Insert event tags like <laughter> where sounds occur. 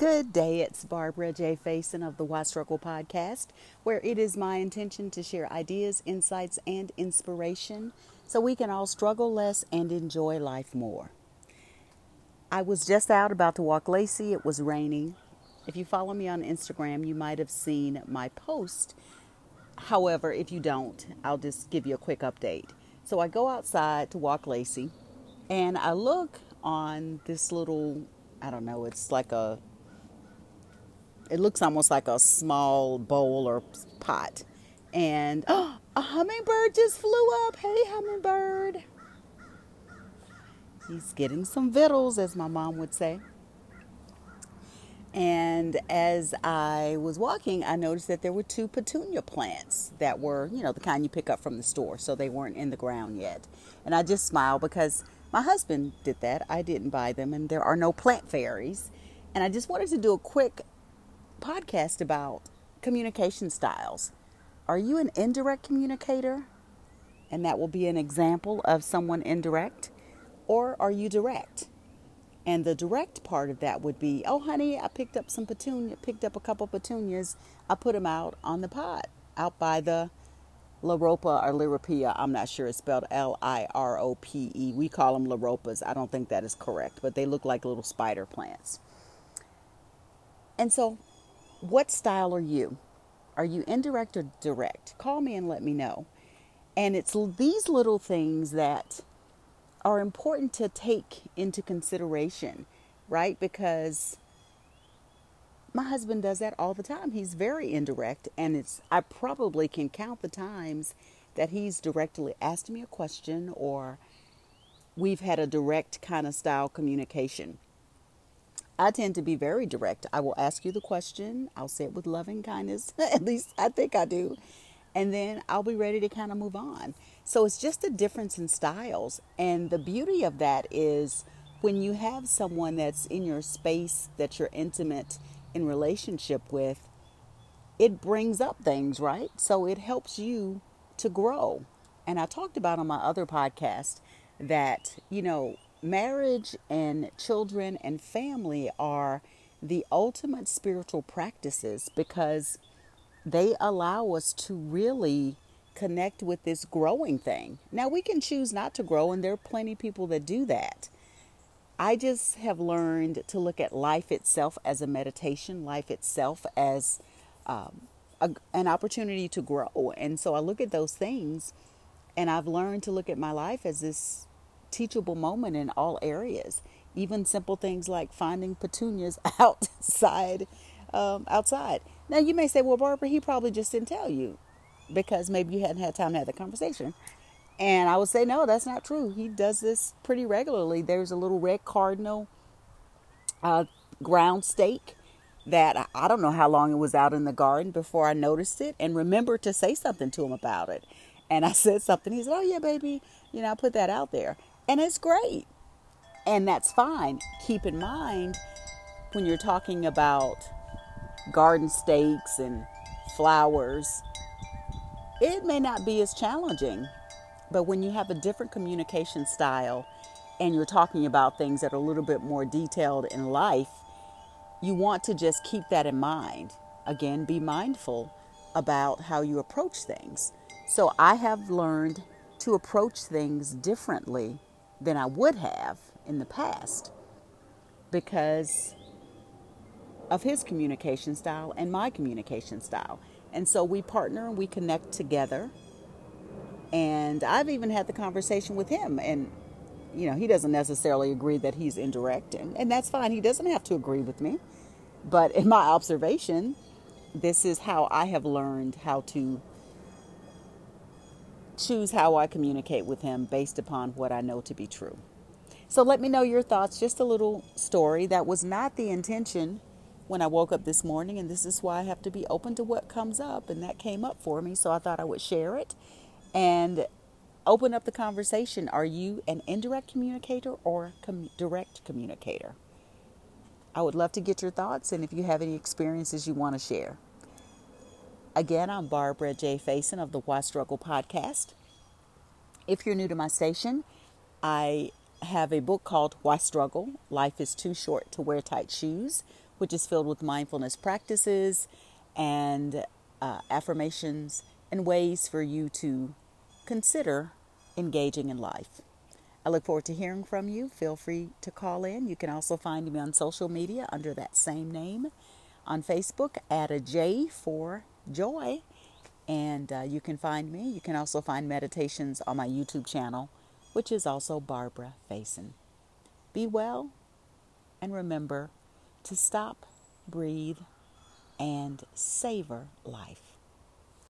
Good day, it's Barbara J. Faison of the Why Struggle podcast, where it is my intention to share ideas, insights, and inspiration so we can all struggle less and enjoy life more. I was just out about to walk Lacey. It was raining. If you follow me on Instagram, you might have seen my post. However, if you don't, I'll just give you a quick update. So I go outside to walk Lacey, and I look on this little, I don't know, it's like a it looks almost like a small bowl or pot. And oh, <gasps> a hummingbird just flew up. Hey, hummingbird. He's getting some victuals, as my mom would say. And as I was walking, I noticed that there were two petunia plants that were, you know, the kind you pick up from the store. So they weren't in the ground yet. And I just smiled because my husband did that. I didn't buy them, and there are no plant fairies. And I just wanted to do a quick podcast about communication styles. Are you an indirect communicator? And that will be an example of someone indirect. Or are you direct? And the direct part of that would be, oh, honey, I picked up some petunia, picked up a couple petunias. I put them out on the pot, out by the Loropa or Liripia. I'm not sure. It's spelled L I R O P E. We call them Loropas. I don't think that is correct, but they look like little spider plants. And so what style are you? Are you indirect or direct? Call me and let me know. And it's these little things that are important to take into consideration, right? Because my husband does that all the time. He's very indirect, and it's I probably can count the times that he's directly asked me a question or we've had a direct kind of style communication. I tend to be very direct. I will ask you the question, I'll say it with loving kindness, <laughs> at least I think I do, and then I'll be ready to kind of move on. So it's just a difference in styles. And the beauty of that is when you have someone that's in your space that you're intimate in relationship with, it brings up things, right? So it helps you to grow. And I talked about on my other podcast that, you know, marriage and children and family are the ultimate spiritual practices because they allow us to really connect with this growing thing. Now, we can choose not to grow, and there are plenty of people that do that. I just have learned to look at life itself as a meditation, life itself as um, a, an opportunity to grow. And so I look at those things, and I've learned to look at my life as this teachable moment in all areas. Even simple things like finding petunias <laughs> outside. Um, outside. Now you may say, "Well, Barbara, he probably just didn't tell you because maybe you hadn't had time to have the conversation." And I would say, no, that's not true. He does this pretty regularly. There's a little red cardinal uh, ground stake that I don't know how long it was out in the garden before I noticed it and remembered to say something to him about it. And I <laughs> said something. He said, Oh, yeah, baby. You know, I put that out there. And it's great. And that's fine. Keep in mind when you're talking about garden stakes and flowers, it may not be as challenging. But when you have a different communication style and you're talking about things that are a little bit more detailed in life, you want to just keep that in mind. Again, be mindful about how you approach things. So I have learned to approach things differently than I would have in the past because of his communication style and my communication style. And so we partner and we connect together. And I've even had the conversation with him, and you know, he doesn't necessarily agree that he's indirect, and, and that's fine. He doesn't have to agree with me. But in my observation, this is how I have learned how to choose how I communicate with him based upon what I know to be true. So let me know your thoughts. Just a little story that was not the intention when I woke up this morning, and this is why I have to be open to what comes up, and that came up for me, so I thought I would share it and open up the conversation. Are you an indirect communicator or com- direct communicator? I would love to get your thoughts and if you have any experiences you want to share. Again, I'm Barbara J. Faison of the Why Struggle podcast. If you're new to my station, I have a book called Why Struggle? Life is Too Short to Wear Tight Shoes, which is filled with mindfulness practices and uh, affirmations and ways for you to consider engaging in life. I look forward to hearing from you. Feel free to call in. You can also find me on social media under that same name. On Facebook, at a J for joy, and uh, you can find me. You can also find meditations on my YouTube channel, which is also Barbara Faison. Be well, and remember to stop, breathe, and savor life.